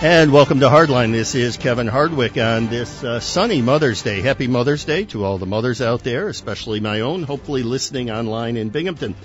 And welcome to Hardline. This is Kevin Hardwick on this uh, sunny Mother's Day. Happy Mother's Day to all the mothers out there, especially my own, hopefully listening online in Binghamton.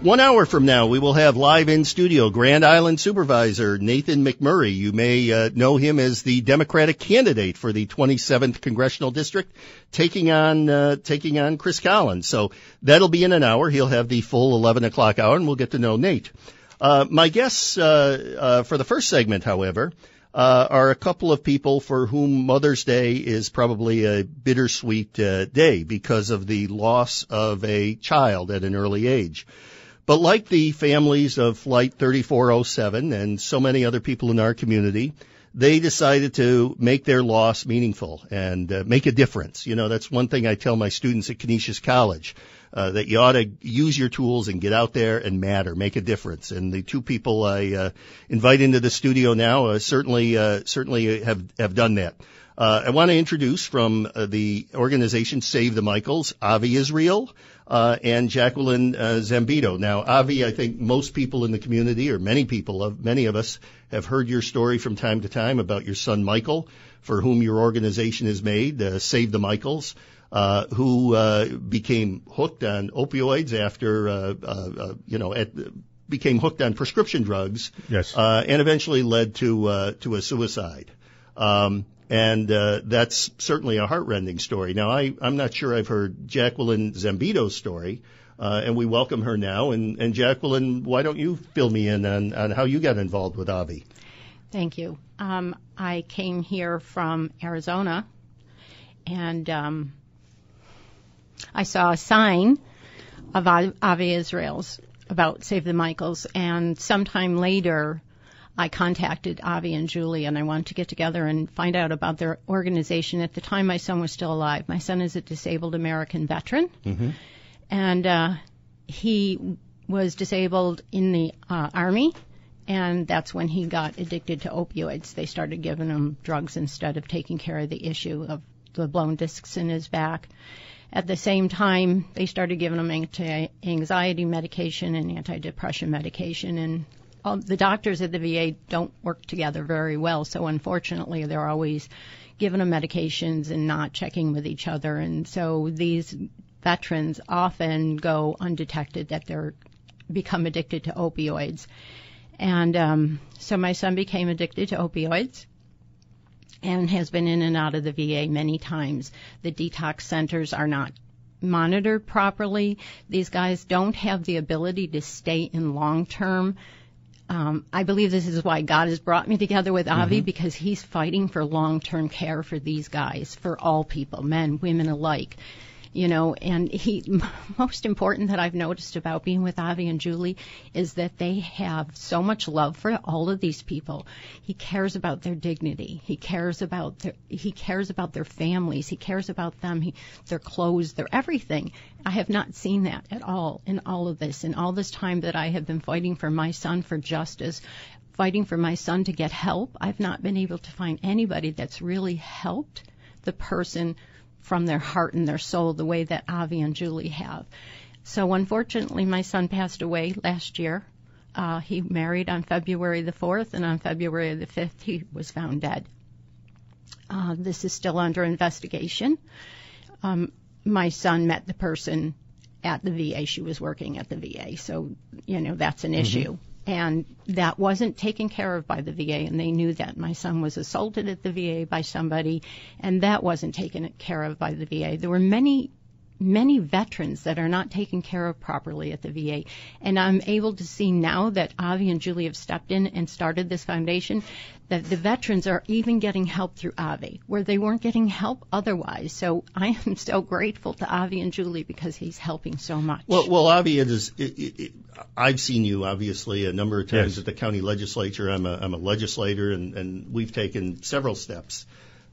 One hour from now, we will have live in studio Grand Island Supervisor Nathan McMurray. You may uh, know him as the Democratic candidate for the 27th Congressional District, taking on uh, taking on Chris Collins. So that'll be in an hour. He'll have the full 11 o'clock hour, and we'll get to know Nate. Uh, my guests uh, uh, for the first segment, however, uh, are a couple of people for whom Mother's Day is probably a bittersweet uh, day because of the loss of a child at an early age. But like the families of Flight 3407 and so many other people in our community, they decided to make their loss meaningful and uh, make a difference. You know, that's one thing I tell my students at Canisius College. Uh, that you ought to use your tools and get out there and matter, make a difference. And the two people I uh, invite into the studio now uh, certainly uh, certainly have have done that. Uh, I want to introduce from uh, the organization Save the Michaels, Avi Israel uh, and Jacqueline Zambito. Now, Avi, I think most people in the community, or many people, of many of us, have heard your story from time to time about your son Michael, for whom your organization is made, uh, Save the Michaels. Uh, who uh, became hooked on opioids after, uh, uh, uh you know, at, became hooked on prescription drugs. Yes. Uh, and eventually led to to a suicide. Um, and that's certainly a heartrending story. Now, I, I'm not sure I've heard Jacqueline Zambito's story. and we welcome her now. And, and Jacqueline, why don't you fill me in on, on how you got involved with Avi? Thank you. Um, I came here from Arizona, and um, I saw a sign of Avi Israel's about Save the Michaels, and sometime later, I contacted Avi and Julie, and I wanted to get together and find out about their organization. At the time, my son was still alive. My son is a disabled American veteran, mm-hmm. and uh, he was disabled in the uh, Army, and that's when he got addicted to opioids. They started giving him drugs instead of taking care of the issue of the blown discs in his back. At the same time, they started giving him anti-anxiety medication and antidepressant medication, and all, the doctors at the VA don't work together very well. So unfortunately, they're always giving them medications and not checking with each other, and so these veterans often go undetected that they're become addicted to opioids. And um, so my son became addicted to opioids and has been in and out of the VA many times. The detox centers are not monitored properly. These guys don't have the ability to stay in long term. Um, I believe this is why God has brought me together with Avi mm-hmm. because he's fighting for long term care for these guys, for all people, men, women alike you know, and he, most important that I've noticed about being with Avi and Julie is that they have so much love for all of these people. He cares about their dignity. He cares about their, he cares about their families. He cares about them, he, their clothes, their everything. I have not seen that at all in all of this, in all this time that I have been fighting for my son for justice, fighting for my son to get help. I've not been able to find anybody that's really helped the person from their heart and their soul the way that Avi and Julie have. So unfortunately, my son passed away last year. Uh, he married on February the 4th, and on February the 5th, he was found dead. Uh, this is still under investigation. Um, my son met the person at the VA. She was working at the VA, so you know that's an mm-hmm. issue and that wasn't taken care of by the VA, and they knew that. My son was assaulted at the VA by somebody, and that wasn't taken care of by the VA. There were many many veterans that are not taken care of properly at the VA. And I'm able to see now that Avi and Julie have stepped in and started this foundation that the veterans are even getting help through Avi, where they weren't getting help otherwise. So I am so grateful to Avi and Julie because he's helping so much. Well, well, Avi, it is. It, it, it, I've seen you obviously a number of times Yes. at the county legislature. I'm a, I'm a legislator, and, and we've taken several steps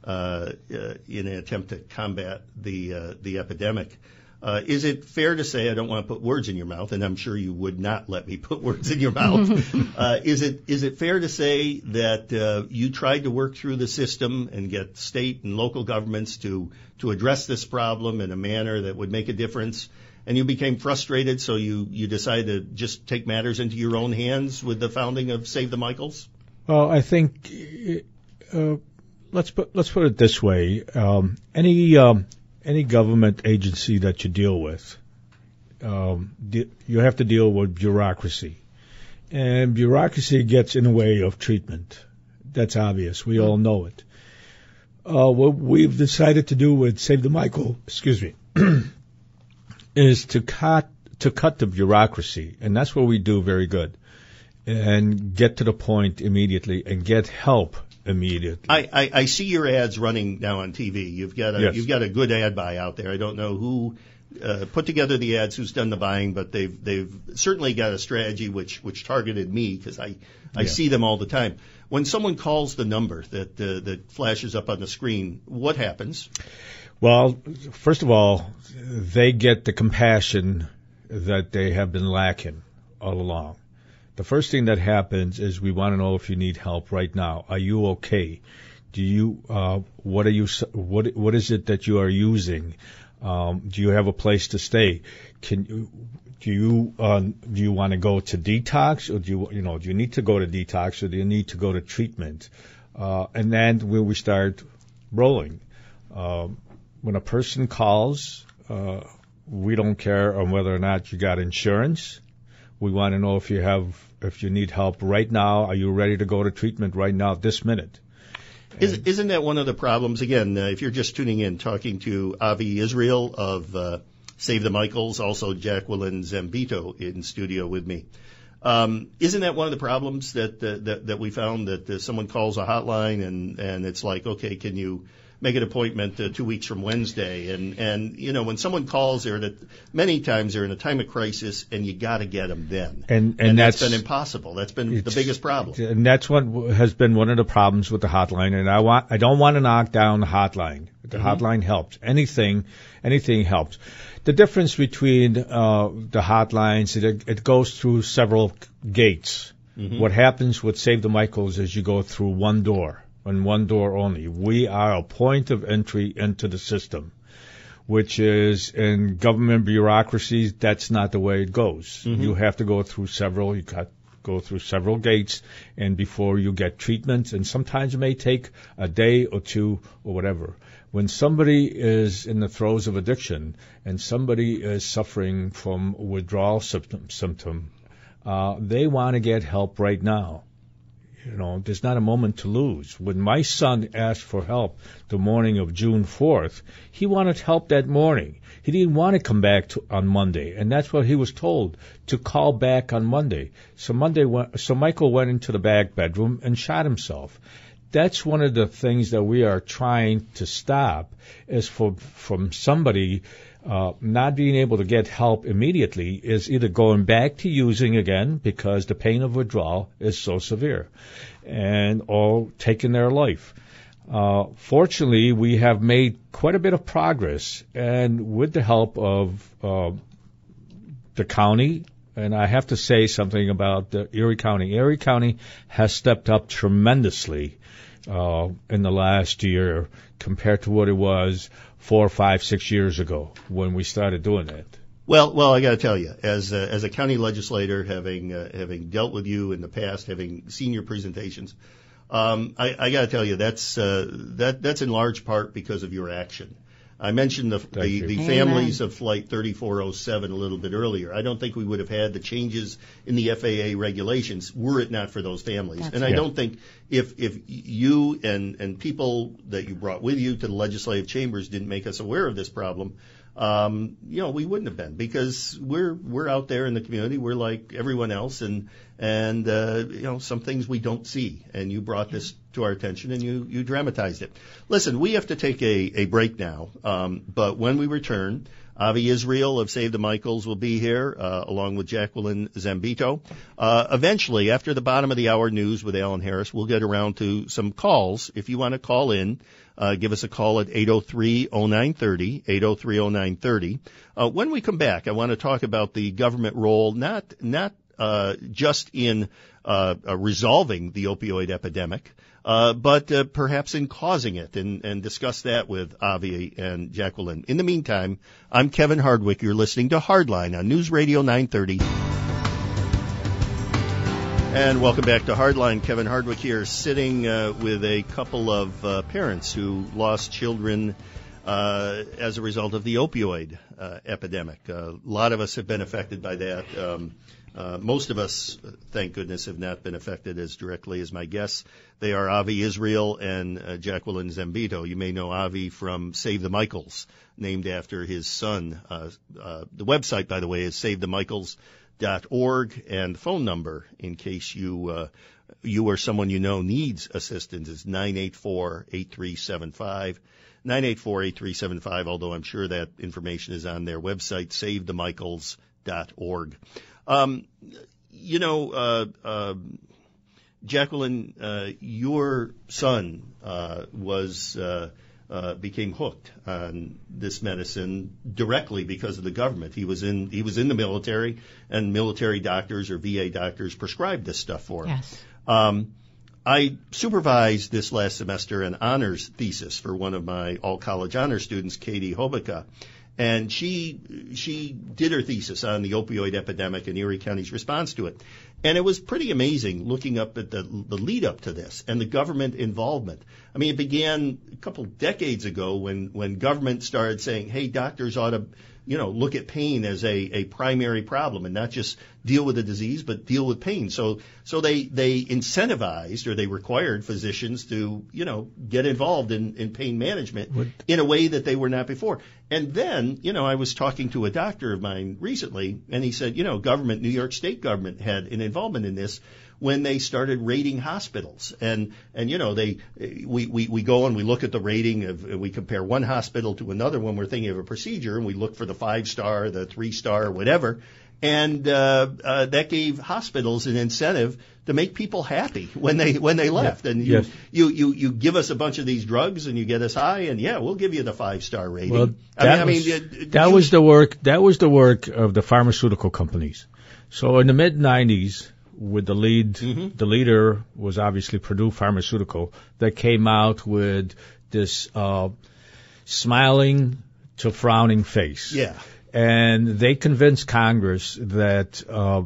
in an attempt to combat the uh, the epidemic. Uh, is it fair to say I don't want to put words in your mouth, and I'm sure you would not let me put words in your mouth? uh, is it is it fair to say that uh, you tried to work through the system and get state and local governments to to address this problem in a manner that would make a difference, and you became frustrated, so you you decided to just take matters into your own hands with the founding of Save the Michaels? Well, I think uh, let's put let's put it this way: um, any um, any government agency that you deal with, um, de- you have to deal with bureaucracy, and bureaucracy gets in the way of treatment. That's obvious. We all know it. Uh, what we've decided to do with Save the Michael, excuse me, is to cut to cut the bureaucracy, and that's what we do very good and get to the point immediately and get help immediately. I, I, I see your ads running now on TV. You've got a Yes. you've got a good ad buy out there. I don't know who uh, put together the ads, who's done the buying, but they've they've certainly got a strategy which which targeted me because I I Yeah. see them all the time. When someone calls the number that uh, that flashes up on the screen, what happens? Well, first of all, they get the compassion that they have been lacking all along. The first thing that happens is we want to know if you need help right now. Are you okay? Do you uh, what are you what what is it that you are using? Um, do you have a place to stay? Can you do you uh, do you want to go to detox or do you you know do you need to go to detox or do you need to go to treatment? Uh, and then when we start rolling, um, when a person calls, uh, we don't care on whether or not you got insurance. We want to know if you have, if you need help right now. Are you ready to go to treatment right now, this minute? Is, isn't that one of the problems? Again, uh, if you're just tuning in, talking to Avi Israel of uh, Save the Michaels, also Jacqueline Zambito in studio with me. Um, isn't that one of the problems that uh, that, that we found that uh, someone calls a hotline and and it's like, okay, can you make an appointment uh, two weeks from Wednesday? And and you know when someone calls, they're at a, many times they're in a time of crisis, and you got to get them then. And and, that's that's been impossible. That's been the biggest problem. And that's what has been one of the problems with the hotline. And I want, I don't want to knock down the hotline. The hotline helps. Anything, anything helps. The difference between uh, the hotlines, it, it goes through several gates. What happens with Save the Michaels is you go through one door, and one door only. We are a point of entry into the system which is in government bureaucracies, that's not the way it goes. You have to go through several, you got go through several gates and before you get treatment and sometimes it may take a day or two or whatever. When somebody is in the throes of addiction and somebody is suffering from withdrawal symptom, symptom uh, they want to get help right now. You know, there's not a moment to lose. When my son asked for help the morning of June 4th, he wanted help that morning. He didn't want to come back to, on Monday, and that's what he was told to call back on Monday. So Monday, went, so Michael went into the back bedroom and shot himself. That's one of the things that we are trying to stop is for from somebody uh, not being able to get help immediately is either going back to using again because the pain of withdrawal is so severe, and or taking their life. Uh, fortunately, we have made quite a bit of progress, and with the help of uh, the county, and I have to say something about the Erie County. Erie County has stepped up tremendously uh, in the last year compared to what it was four, five, six years ago when we started doing that. Well, well, I got to tell you, as a, as a county legislator, having uh, having dealt with you in the past, having seen your presentations, um, I, I got to tell you that's uh, that that's in large part because of your action. I mentioned the the, the families of Flight 3407 a little bit earlier. I don't think we would have had the changes in the FAA regulations were it not for those families. That's and I don't think if if you and and people that you brought with you to the legislative chambers didn't make us aware of this problem, um, you know, we wouldn't have been because we're we're out there in the community. We're like everyone else, and and uh, you know, some things we don't see. And you brought this to our attention, and you you dramatized it. Listen, we have to take a a break now, um, but when we return. Avi Israel of Save the Michaels will be here, uh, along with Jacqueline Zambito. Uh, eventually, after the bottom of the hour news with Alan Harris, we'll get around to some calls. If you want to call in, uh, give us a call at 803-0930, 803-0930. Uh, when we come back, I want to talk about the government role, not, not, uh, just in, uh, uh, resolving the opioid epidemic, uh, but uh, perhaps in causing it, and, and discuss that with Avi and Jacqueline. In the meantime, I'm Kevin Hardwick. You're listening to Hardline on News Radio 930. And welcome back to Hardline. Kevin Hardwick here, sitting uh, with a couple of uh, parents who lost children uh, as a result of the opioid uh, epidemic. A lot of us have been affected by that. Um, uh, most of us, thank goodness, have not been affected as directly as my guests. They are Avi Israel and uh, Jacqueline Zambito. You may know Avi from Save the Michaels, named after his son. The website, by the way, is savethemichaels.org, and the phone number, in case you uh, you or someone you know needs assistance, is 984-8375. 984-8375, although I'm sure that information is on their website, savethemichaels.org. Um, you know, uh, uh, Jacqueline, uh, your son uh, was uh, became hooked on this medicine directly because of the government. He was in he was in the military, and military doctors or VA doctors prescribed this stuff for him. Yes. Um, I supervised this last semester an honors thesis for one of my all college honors students, Katie Hobica and she she did her thesis on the opioid epidemic and Erie County's response to it. And it was pretty amazing looking up at the the lead up to this and the government involvement. I mean, it began a couple decades ago when when government started saying, "Hey, doctors ought to." You know, look at pain as a, a primary problem and not just deal with the disease, but deal with pain. So, so they, they incentivized or they required physicians to, you know, get involved in, in pain management what? in a way that they were not before. And then, you know, I was talking to a doctor of mine recently and he said, you know, government, New York State government had an involvement in this when they started rating hospitals. And, and you know, they, we, we, we go and we look at the rating of, we compare one hospital to another when we're thinking of a procedure and we look for the five star, the three star, whatever. And, uh, uh, that gave hospitals an incentive to make people happy when they, when they left. And you, Yes. you, you, you give us a bunch of these drugs and you get us high and yeah, we'll give you the five star rating. Well, I mean, was, I mean, that you- was the work. That was the work of the pharmaceutical companies. So in the mid '90s, with the lead, Mm-hmm. the leader was obviously Purdue Pharmaceutical. That came out with this uh, smiling to frowning face. Yeah. and they convinced Congress that uh,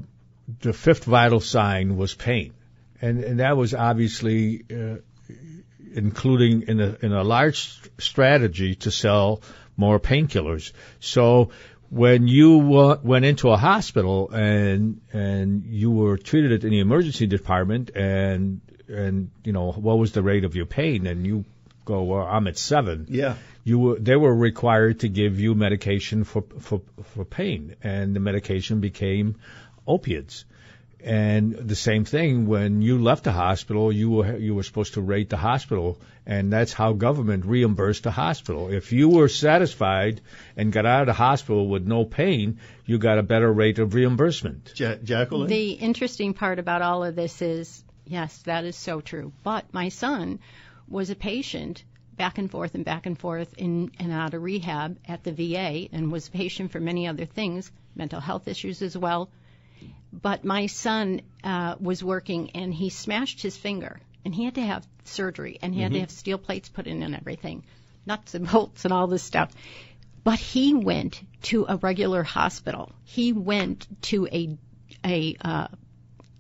the fifth vital sign was pain, and and that was obviously uh, including in a in a large strategy to sell more painkillers. So when you uh, went into a hospital and and you were treated in the emergency department and and you know what was the rate of your pain? And you go well I'm at seven. Yeah. you were they were required to give you medication for for for pain. And the medication became opiates and the same thing when you left the hospital you were you were supposed to rate the hospital and that's how government reimbursed the hospital if you were satisfied and got out of the hospital with no pain you got a better rate of reimbursement Ja- Jacqueline? The interesting part about all of this is, yes, that is so true. But my son was a patient back and forth and back and forth in and out of rehab at the VA and was a patient for many other things, mental health issues as well. But my son uh, was working and he smashed his finger and he had to have surgery and he had to have steel plates put in and everything, nuts and bolts and all this stuff. But he went to a regular hospital. He went to a a uh,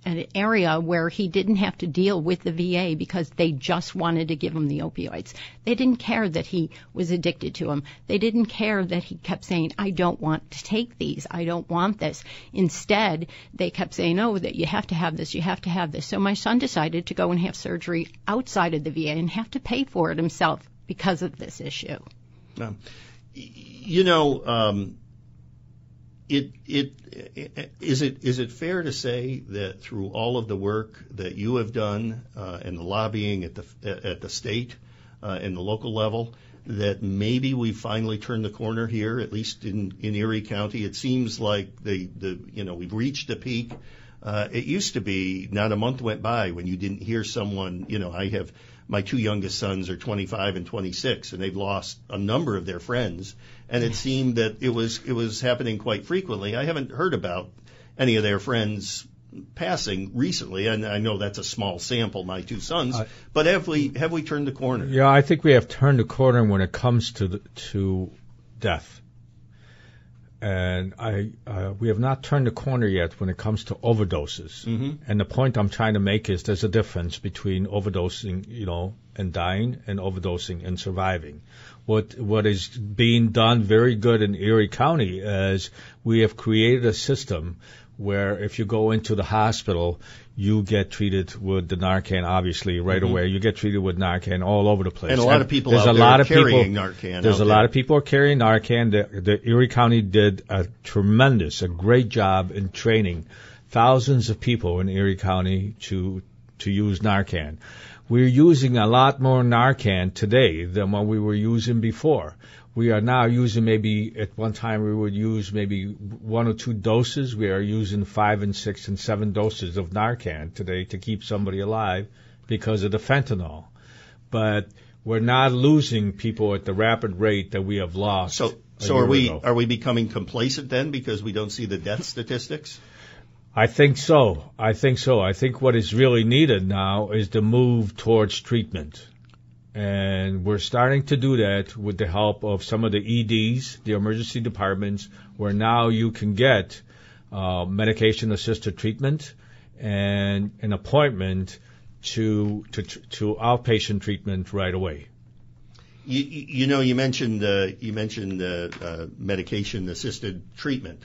an area where he didn't have to deal with the VA because they just wanted to give him the opioids. They didn't care that he was addicted to them. They didn't care that he kept saying, I don't want to take these. I don't want this. Instead, they kept saying, oh, that you have to have this. You have to have this. So my son decided to go and have surgery outside of the VA and have to pay for it himself because of this issue. Um, you know, um, it, it, is it is it fair to say that through all of the work that you have done uh, and the lobbying at the at the state uh, and the local level that maybe we finally turned the corner here, at least in, in Erie County. It seems like the, the you know we've reached a peak. Uh, it used to be not a month went by when you didn't hear someone. You know, I have my two youngest sons are 25 and 26, and they've lost a number of their friends. And it seemed that it was it was happening quite frequently. I haven't heard about any of their friends passing recently, and I know that's a small sample, my two sons. Uh, but have we have we turned the corner? Yeah, I think we have turned the corner when it comes to the, to death and I uh, we have not turned the corner yet when it comes to overdoses. Mm-hmm. And the point I'm trying to make is there's a difference between overdosing, you know, and dying, and overdosing and surviving. What what is being done very good in Erie County is we have created a system where if you go into the hospital, you get treated with the Narcan, obviously, right mm-hmm. away. You get treated with Narcan all over the place. And a lot of people there's a lot of carrying people, Narcan. There's a there. lot of people are carrying Narcan. The, the Erie County did a tremendous, a great job in training thousands of people in Erie County to to use Narcan. We're using a lot more Narcan today than what we were using before we are now using maybe at one time we would use maybe one or two doses. We are using five and six and seven doses of Narcan today to keep somebody alive because of the fentanyl. But we're not losing people at the rapid rate that we have lost. So, so are we ago. are we becoming complacent then because we don't see the death statistics? I think so. I think so. I think what is really needed now is the move towards treatment. And we're starting to do that with the help of some of the EDs, the emergency departments, where now you can get uh, medication assisted treatment and an appointment to to to outpatient treatment right away. You, you know, you mentioned uh, you mentioned uh, uh, medication assisted treatment.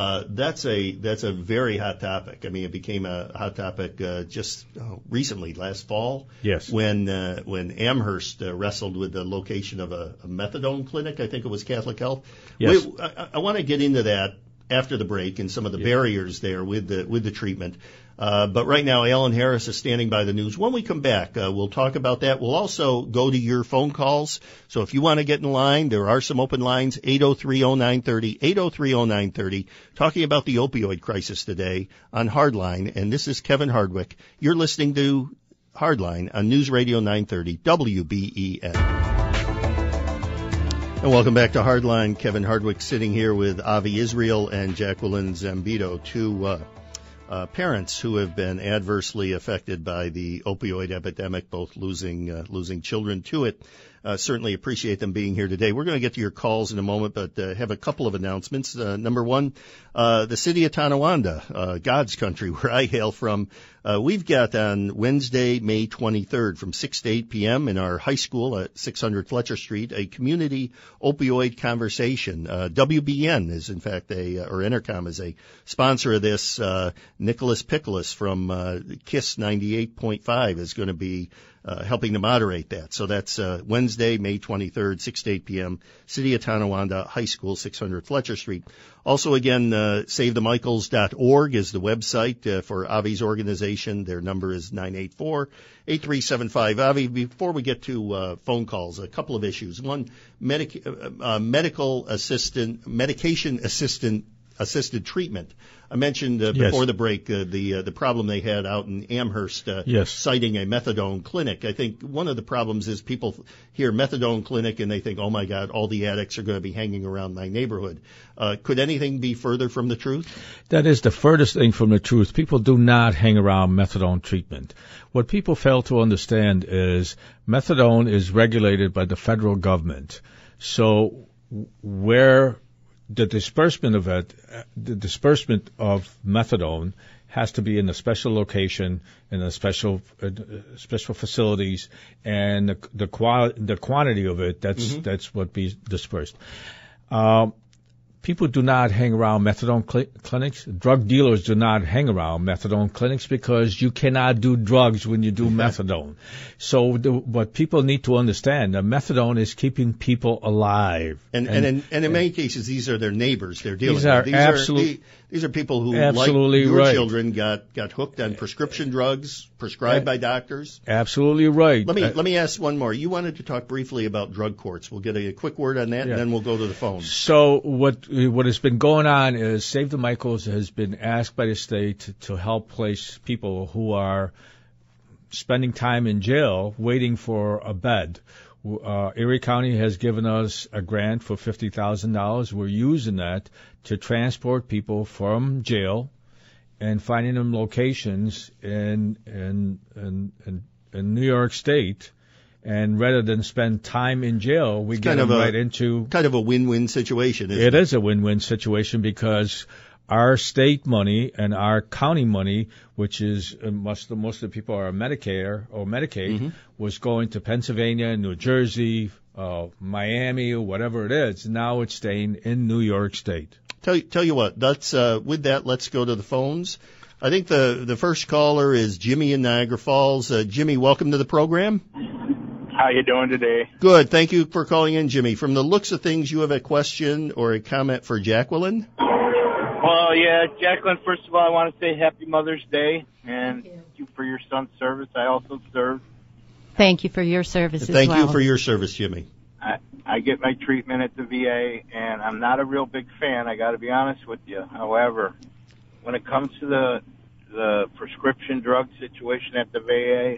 Uh, that's a that's a very hot topic. I mean, it became a hot topic uh, just uh, recently, last fall. Yes. When uh, when Amherst uh, wrestled with the location of a, a methadone clinic, I think it was Catholic Health. Yes. We, I, I want to get into that after the break and some of the yes. barriers there with the with the treatment. Uh, but right now, Alan Harris is standing by the news. When we come back, uh, we'll talk about that. We'll also go to your phone calls. So if you want to get in line, there are some open lines, 8030930, 8030930, talking about the opioid crisis today on Hardline. And this is Kevin Hardwick. You're listening to Hardline on News Radio 930, WBEN. And welcome back to Hardline. Kevin Hardwick sitting here with Avi Israel and Jacqueline Zambito, two uh, uh, parents who have been adversely affected by the opioid epidemic, both losing uh, losing children to it. Uh, certainly appreciate them being here today. We're going to get to your calls in a moment, but uh, have a couple of announcements. Uh, number one, uh, the city of Tonawanda, uh, God's country, where I hail from. Uh, we've got on Wednesday, May 23rd, from 6 to 8 p.m. in our high school at 600 Fletcher Street, a community opioid conversation. Uh WBN is, in fact, a or Entercom is a sponsor of this. Uh Nicholas Pickles from uh Kiss 98.5 is going to be uh, helping to moderate that. So that's uh, Wednesday, May 23rd, 6 to 8 p.m., City of Tonawanda High School, 600 Fletcher Street. Also, again, uh, SaveTheMichaels.org is the website uh, for Avi's organization. Their number is 984-8375. Avi, before we get to uh, phone calls, a couple of issues. One, medic- uh, uh, medical assistant, medication assistant assisted treatment. I mentioned uh, before yes. the break uh, the uh, the problem they had out in Amherst, uh, yes. siting a methadone clinic. I think one of the problems is people hear methadone clinic and they think, oh my God, all the addicts are going to be hanging around my neighborhood. Uh, could anything be further from the truth? That is the furthest thing from the truth. People do not hang around methadone treatment. What people fail to understand is methadone is regulated by the federal government. So where the disbursement of it, the disbursement of methadone has to be in a special location in a special uh, special facilities, and the the, the quantity of it that's mm-hmm. that's what be dispersed. Um, people do not hang around methadone cl- clinics. Drug dealers do not hang around methadone clinics because you cannot do drugs when you do methadone. So the, what people need to understand, uh, methadone is keeping people alive. And and, in, and in many cases, these are their neighbors. They're dealing These are. These absolute- are these, these are people who, Absolutely like your right. children, got got hooked on prescription drugs prescribed by doctors. Absolutely right. Let me Uh, let me ask one more. You wanted to talk briefly about drug courts. We'll get a, quick word on that, Yeah. and then we'll go to the phone. So what what has been going on is Save the Michaels has been asked by the state to, to help place people who are spending time in jail waiting for a bed. Uh, Erie County has given us a grant for fifty thousand dollars. We're using that to transport people from jail and finding them locations in in in in, in New York State. And rather than spend time in jail, we It's get kind them of a- right into Kind of a win-win situation. Isn't it is a win-win situation because our state money and our county money, which is uh, most most of the people are Medicare or Medicaid, Mm-hmm. was going to Pennsylvania, New Jersey, uh, Miami, or whatever it is. Now it's staying in New York State. Tell you, tell you what, that's, uh, with that, let's go to the phones. I think the, the first caller is Jimmy in Niagara Falls. Uh, Jimmy, welcome to the program. How you doing today? Good. Thank you for calling in, Jimmy. From the looks of things, you have a question or a comment for Jacqueline? Well, yeah, Jacqueline. First of all, I want to say Happy Mother's Day and thank you for your son's service. I also served. Thank you for your service as Thank well. you for your service, Jimmy. I, I get my treatment at the VA, and I'm not a real big fan. I got to be honest with you. However, when it comes to the the prescription drug situation at the VA,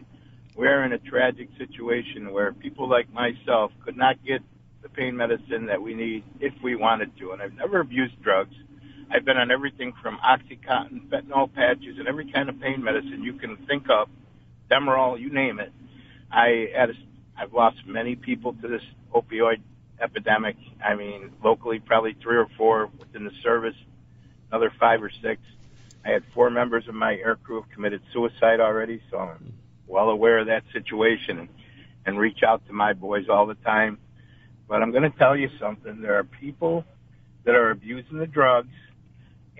we're in a tragic situation where people like myself could not get the pain medicine that we need if we wanted to. And I've never abused drugs. I've been on everything from OxyContin, fentanyl patches, and every kind of pain medicine you can think of, Demerol, you name it. I had a, I've lost many people to this opioid epidemic. I mean, locally probably three or four within the service, another five or six. I had four members of my air crew have committed suicide already, so I'm well aware of that situation and, and reach out to my boys all the time. But I'm going to tell you something. There are people that are abusing the drugs.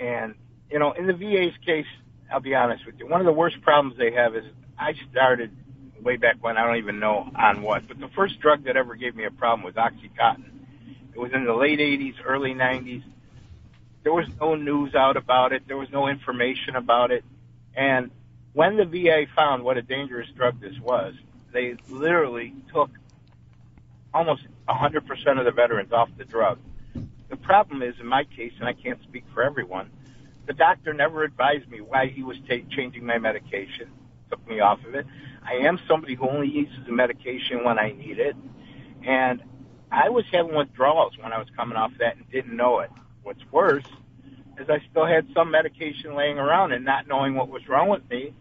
And, you know, in the VA's case, I'll be honest with you, one of the worst problems they have is I started way back when, I don't even know on what, but the first drug that ever gave me a problem was OxyContin. It was in the late 80s, early 90s. There was no news out about it. There was no information about it. And when the VA found what a dangerous drug this was, they literally took almost 100% of the veterans off the drug. Problem is, in my case, and I can't speak for everyone, the doctor never advised me why he was ta- changing my medication, took me off of it. I am somebody who only uses the medication when I need it, and I was having withdrawals when I was coming off that and didn't know it. What's worse is I still had some medication laying around and not knowing what was wrong with me.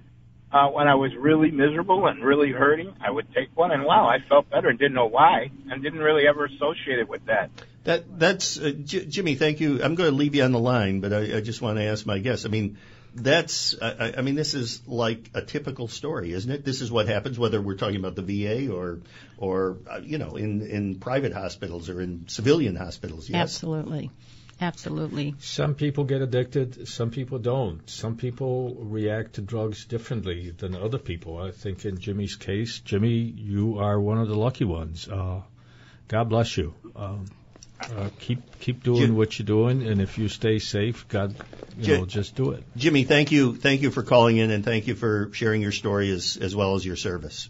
Uh, when I was really miserable and really hurting, I would take one, and wow, I felt better and didn't know why, and didn't really ever associate it with that. That that's uh, J- Jimmy. Thank you. I'm going to leave you on the line, but I, I just want to ask my guest. I mean, that's I, I mean, this is like a typical story, isn't it? This is what happens whether we're talking about the VA or or uh, you know in in private hospitals or in civilian hospitals. Yes. Absolutely. Absolutely. Some people get addicted, some people don't. Some people react to drugs differently than other people. I think in Jimmy's case, Jimmy, you are one of the lucky ones. Uh, God bless you. Um, uh, keep keep doing Jim- what you're doing, and if you stay safe, God, you Jim- know, just do it. Jimmy, thank you, thank you for calling in, and thank you for sharing your story as as well as your service.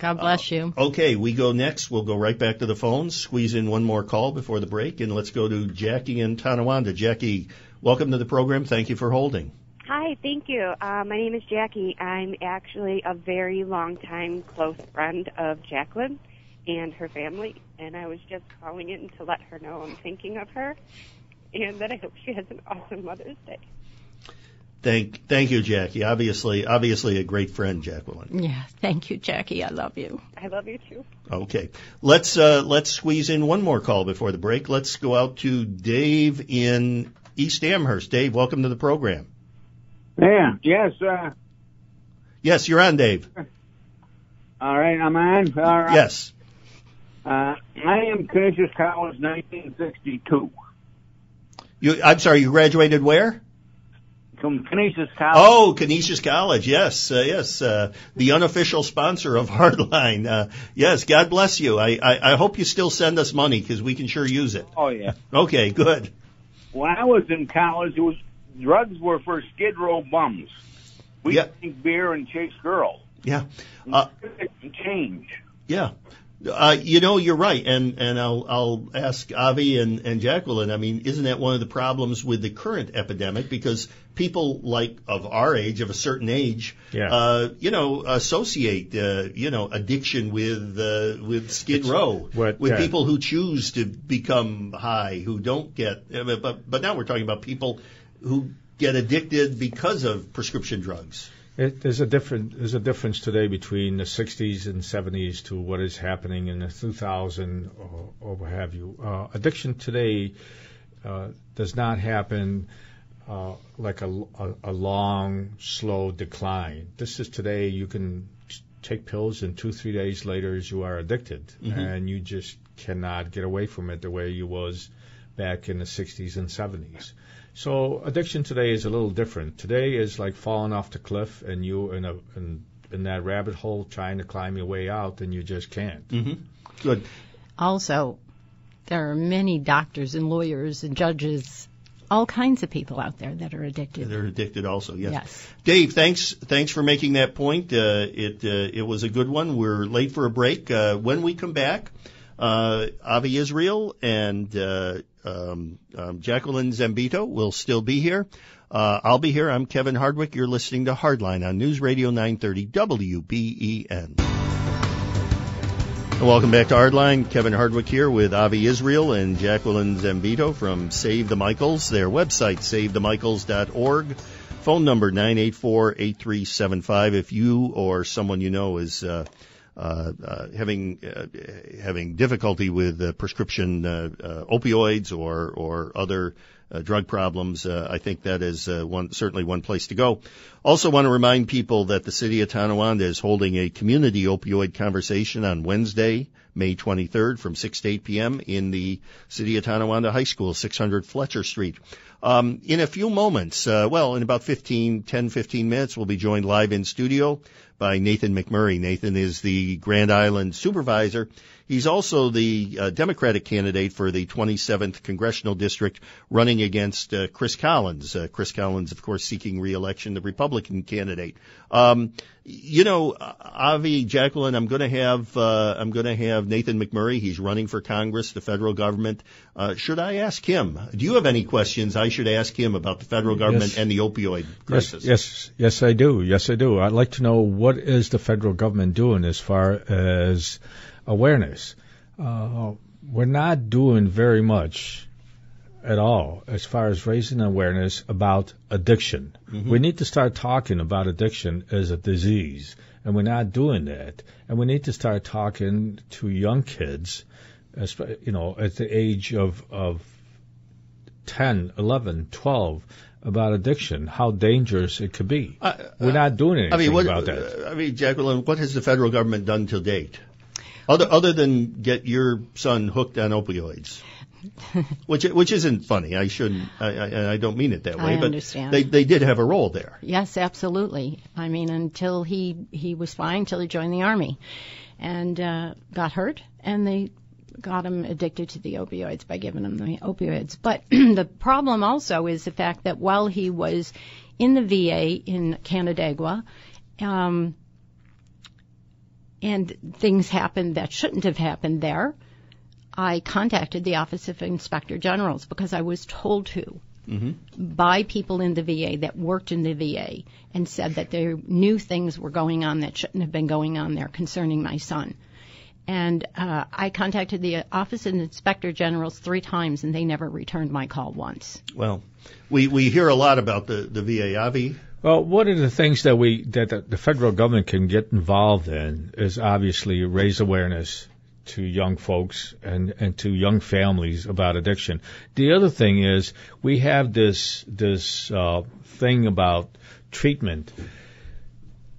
God bless you. Okay, we go next. We'll go right back to the phones, squeeze in one more call before the break, and let's go to Jackie in Tonawanda. Jackie, welcome to the program. Thank you for holding. Hi, thank you. Uh, my name is Jackie. I'm actually a very long time close friend of Jacqueline and her family, and I was just calling in to let her know I'm thinking of her and that I hope she has an awesome Mother's Day. Thank, thank you, Jackie. Obviously, obviously a great friend, Jacqueline. Yeah. Thank you, Jackie. I love you. I love you too. Okay, let's uh, let's squeeze in one more call before the break. Let's go out to Dave in East Amherst. Dave, welcome to the program. Yeah, yes, uh, Yes, you're on, Dave. all right, I'm on. All right. Yes. Uh, I am Canisius College 1962. You, I'm sorry, you graduated where? From Canisius College. Oh, Canisius College. Yes, uh, yes. Uh, the unofficial sponsor of Hardline. Uh, yes, God bless you. I, I, I hope you still send us money because we can sure use it. Oh yeah. Okay, good. When I was in college, it was drugs were for skid row bums. We Yeah. drink beer and chase girls. Yeah. Uh, Change. Yeah. Uh, you know, you're right, and and I'll I'll ask Avi and and Jacqueline. I mean, isn't that one of the problems with the current epidemic? Because people like of our age, of a certain age, Yeah. uh, you know, associate uh, you know addiction with uh, with Skid Row, what- with people who choose to become high, who don't get. uh, but, but now we're talking about people who get addicted because of prescription drugs. It, there's a different there's a difference today between the 60s and 70s to what is happening in the 2000 or, or what have you. Uh, addiction today uh, does not happen uh, like a, a, a long, slow decline. This is today you can take pills and two three days later you are addicted Mhm. and you just cannot get away from it the way you was back in the 60s and 70s. So addiction today is a little different. Today is like falling off the cliff and you in a in, in that rabbit hole trying to climb your way out and you just can't. Mm-hmm. Good. Also, there are many doctors and lawyers and judges, all kinds of people out there that are addicted. They're addicted also. Yes. Yes. Dave, thanks thanks for making that point. Uh, it uh, it was a good one. We're late for a break. Uh, when we come back, uh, Avi Israel and uh, um, um, Jacqueline Zambito will still be here. Uh, I'll be here. I'm Kevin Hardwick. You're listening to Hardline on News Radio 930 WBEN. Welcome back to Hardline. Kevin Hardwick here with Avi Israel and Jacqueline Zambito from Save the Michaels. Their website, savethemichaels.org. Phone number 984-8375 if you or someone you know is uh, having uh, having difficulty with uh, prescription uh, uh, opioids or or other uh, drug problems. Uh, I think that is uh, one certainly one place to go. Also, want to remind people that the city of Tonawanda is holding a community opioid conversation on Wednesday, May 23rd, from 6 to 8 p.m. in the city of Tonawanda High School, 600 Fletcher Street. Um, in a few moments, uh, well, in about 15, 10, 15 minutes, we'll be joined live in studio by Nathan McMurray. Nathan is the Grand Island supervisor. He's also the uh, Democratic candidate for the 27th congressional district, running against uh, Chris Collins. Uh, Chris Collins, of course, seeking re-election, the Republican candidate. Um, you know, Avi, Jacqueline, I'm going to have uh, I'm going to have Nathan McMurray. He's running for Congress, the federal government. Uh, should I ask him? Do you have any questions I should ask him about the federal government Yes. and the opioid Yes, crisis? yes, yes, I do. Yes, I do. I'd like to know what is the federal government doing as far as awareness. Uh, we're not doing very much at all as far as raising awareness about addiction. Mhm. We need to start talking about addiction as a disease, and we're not doing that. And we need to start talking to young kids, you know, at the age of of 10, 11, 12 about addiction, how dangerous it could be. We're not doing anything I mean, what, about that. I mean, Jacqueline, what has the federal government done to date, other other than get your son hooked on opioids? which which isn't funny. I shouldn't. I, I, I don't mean it that way. I but understand. they they did have a role there. Yes, absolutely. I mean, until he he was fine until he joined the army, and uh, got hurt, and they got him addicted to the opioids by giving him the opioids. But the problem also is the fact that while he was in the VA in Canandaigua, um, and things happened that shouldn't have happened there, I contacted the Office of Inspector Generals because I was told to Mm-hmm. by people in the VA that worked in the VA and said that they knew things were going on that shouldn't have been going on there concerning my son. And uh, I contacted the Office of Inspector Generals three times, and they never returned my call once. Well, we we hear a lot about the the VA. Avi, Well, one of the things that we that the, the federal government can get involved in is obviously raise awareness to young folks and and to young families about addiction. The other thing is we have this this uh, thing about treatment.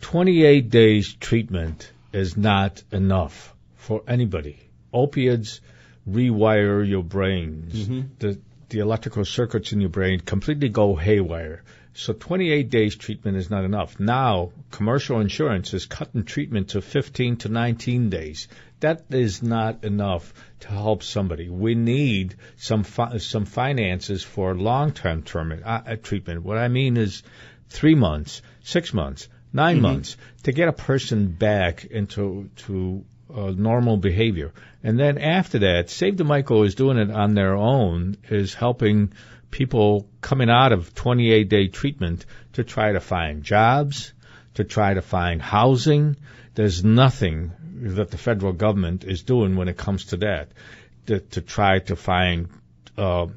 28 days treatment is not enough for anybody. Opiates rewire your brains. Mhm. The the electrical circuits in your brain completely go haywire. So 28 days treatment is not enough. Now, commercial insurance is cutting treatment to 15 to 19 days. That is not enough to help somebody. We need some fi- some finances for long-term term, uh, treatment. What I mean is three months, six months, 9 Mm-hmm. months to get a person back into to uh, normal behavior. And then after that, Save the Michael is doing it on their own, is helping people coming out of 28 day treatment to try to find jobs, to try to find housing. There's nothing that the federal government is doing when it comes to that, to, to try to find, uh,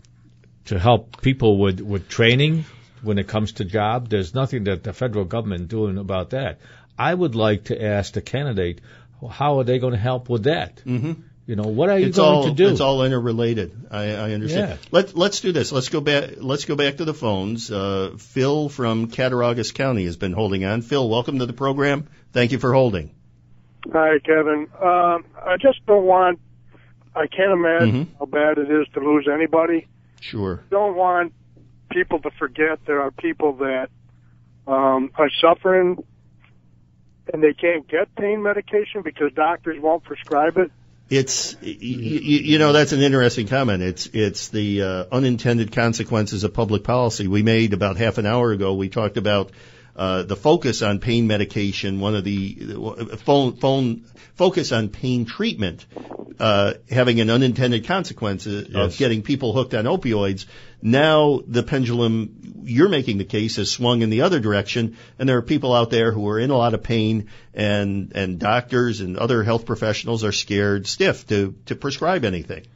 to help people with, with training when it comes to job. There's nothing that the federal government doing about that. I would like to ask the candidate, how are they going to help with that? Mm-hmm. You know, what are you it's going all to do? it's all interrelated. I, I understand. Yeah. Let let's do this. Let's go back. Let's go back to the phones. Uh, Phil from Cattaraugus County has been holding on. Phil, welcome to the program. Thank you for holding. Hi, Kevin. Um, I just don't want. I can't imagine Mhm. how bad it is to lose anybody. Sure. Don't want people to forget there are people that um, are suffering and they can't get pain medication because doctors won't prescribe it. It's y- y- you know that's an interesting comment. It's it's the uh, unintended consequences of public policy. We made about half an hour ago. We talked about uh, the focus on pain medication. One of the uh, phone phone focus on pain treatment uh, having an unintended consequence of getting people hooked on opioids. Now the pendulum, you're making the case, has swung in the other direction, and there are people out there who are in a lot of pain, and and doctors and other health professionals are scared stiff to to prescribe anything.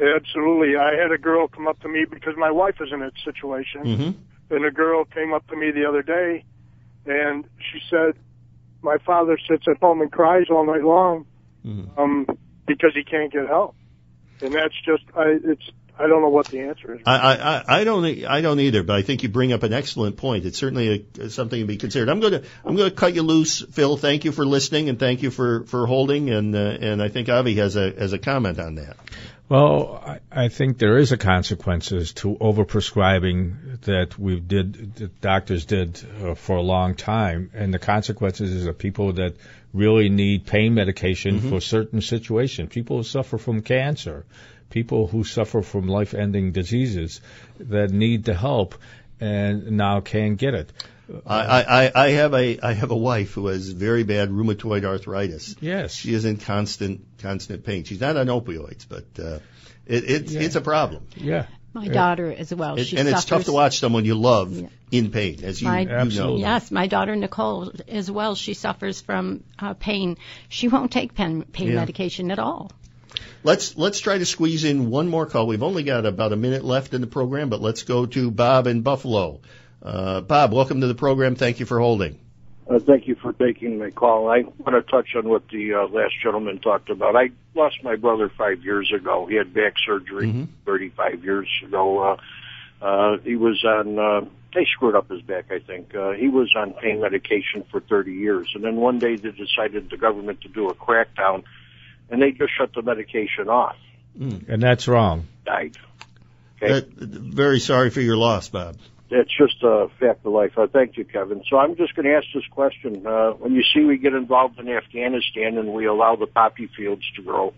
Absolutely. I had a girl come up to me because my wife is in that situation. Mm-hmm. And a girl came up to me the other day and she said, my father sits at home and cries all night long, Mm-hmm. um, because he can't get help. And that's just, I, it's, I don't know what the answer is. I, I, I- don't I don't either, but I think you bring up an excellent point. It's certainly a, something to be considered. I'm going to I'm going to cut you loose, Phil. Thank you for listening and thank you for for holding. And uh, and I think Avi has a has a comment on that. Well, I, I think there is a consequences to overprescribing that we did, that doctors did uh, for a long time, and the consequences is that people that really need pain medication Mhm. for certain situations, people who suffer from cancer, people who suffer from life-ending diseases that need the help and now can't get it. I, I, I- I have a I have a wife who has very bad rheumatoid arthritis. Yes. She is in constant constant pain. She's not on opioids, but uh, it, it's Yeah. it's a problem. Yeah. My daughter as well. It- she and it's tough to watch someone you love in pain, as you, My, you know. Yes, my daughter Nicole as well. She suffers from uh, pain. She won't take pain, pain Yeah. medication at all. Let's let's try to squeeze in one more call. We've only got about a minute left in the program, but let's go to Bob in Buffalo. Uh, Bob, welcome to the program. Thank you for holding. Uh, thank you for taking my call. I want to touch on what the uh, last gentleman talked about. I lost my brother five years ago. He had back surgery 35 years ago. Uh, uh, he was on, uh, they screwed up his back, I think. Uh, he was on pain medication for 30 years. And then one day they decided the government to do a crackdown and they just shut the medication off. And that's wrong. Died. Uh, very sorry for your loss, Bob. It's just a fact of life. Uh, thank you, Kevin. So I'm just going to ask this question. Uh, when you see we get involved in Afghanistan and we allow the poppy fields to grow,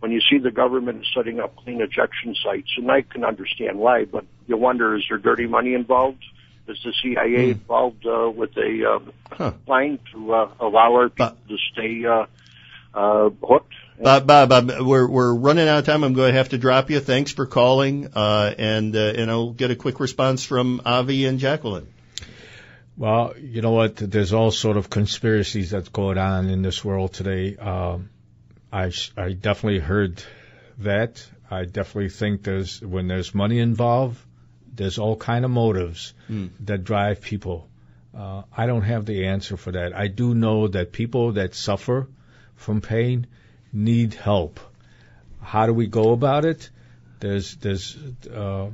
when you see the government setting up clean injection sites, and I can understand why, but you wonder, is there dirty money involved? Is the CIA involved uh, with a uh, line to uh, allow our people to stay uh, uh, hooked? Bob, Bob, Bob, we're we're running out of time. I'm going to have to drop you. Thanks for calling, uh, and uh, and I'll get a quick response from Avi and Jacqueline. Well, you know what? There's all sort of conspiracies that's going on in this world today. Um, I I definitely heard that. I definitely think there's when there's money involved, there's all kind of motives Hmm. that drive people. Uh, I don't have the answer for that. I do know that people that suffer from pain need help. How do we go about it? There's there's uh,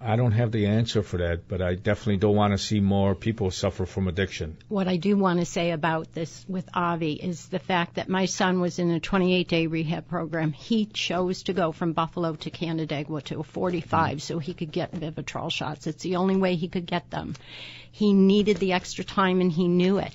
I don't have the answer for that, but I definitely don't want to see more people suffer from addiction. What I do want to say about this with Avi is the fact that my son was in a 28 day rehab program. He chose to go from Buffalo to Canandaigua to a 45 so he could get Vivitrol shots. It's the only way he could get them. He needed the extra time and he knew it.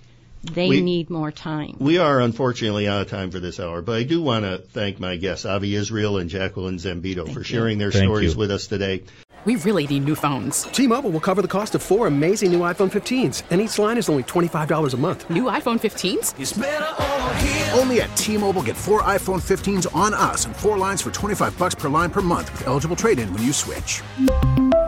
They We- need more time. We are unfortunately out of time for this hour, but I do want to thank my guests, Avi Israel and Jacqueline Zambito, for sharing their Thank stories you. with us today. We really need new phones. T-Mobile will cover the cost of four amazing new iPhone 15s, and each line is only $25 a month. New iPhone 15s? Only at T-Mobile, get four iPhone 15s on us and four lines for 25 bucks per line per month with eligible trade-in when you switch.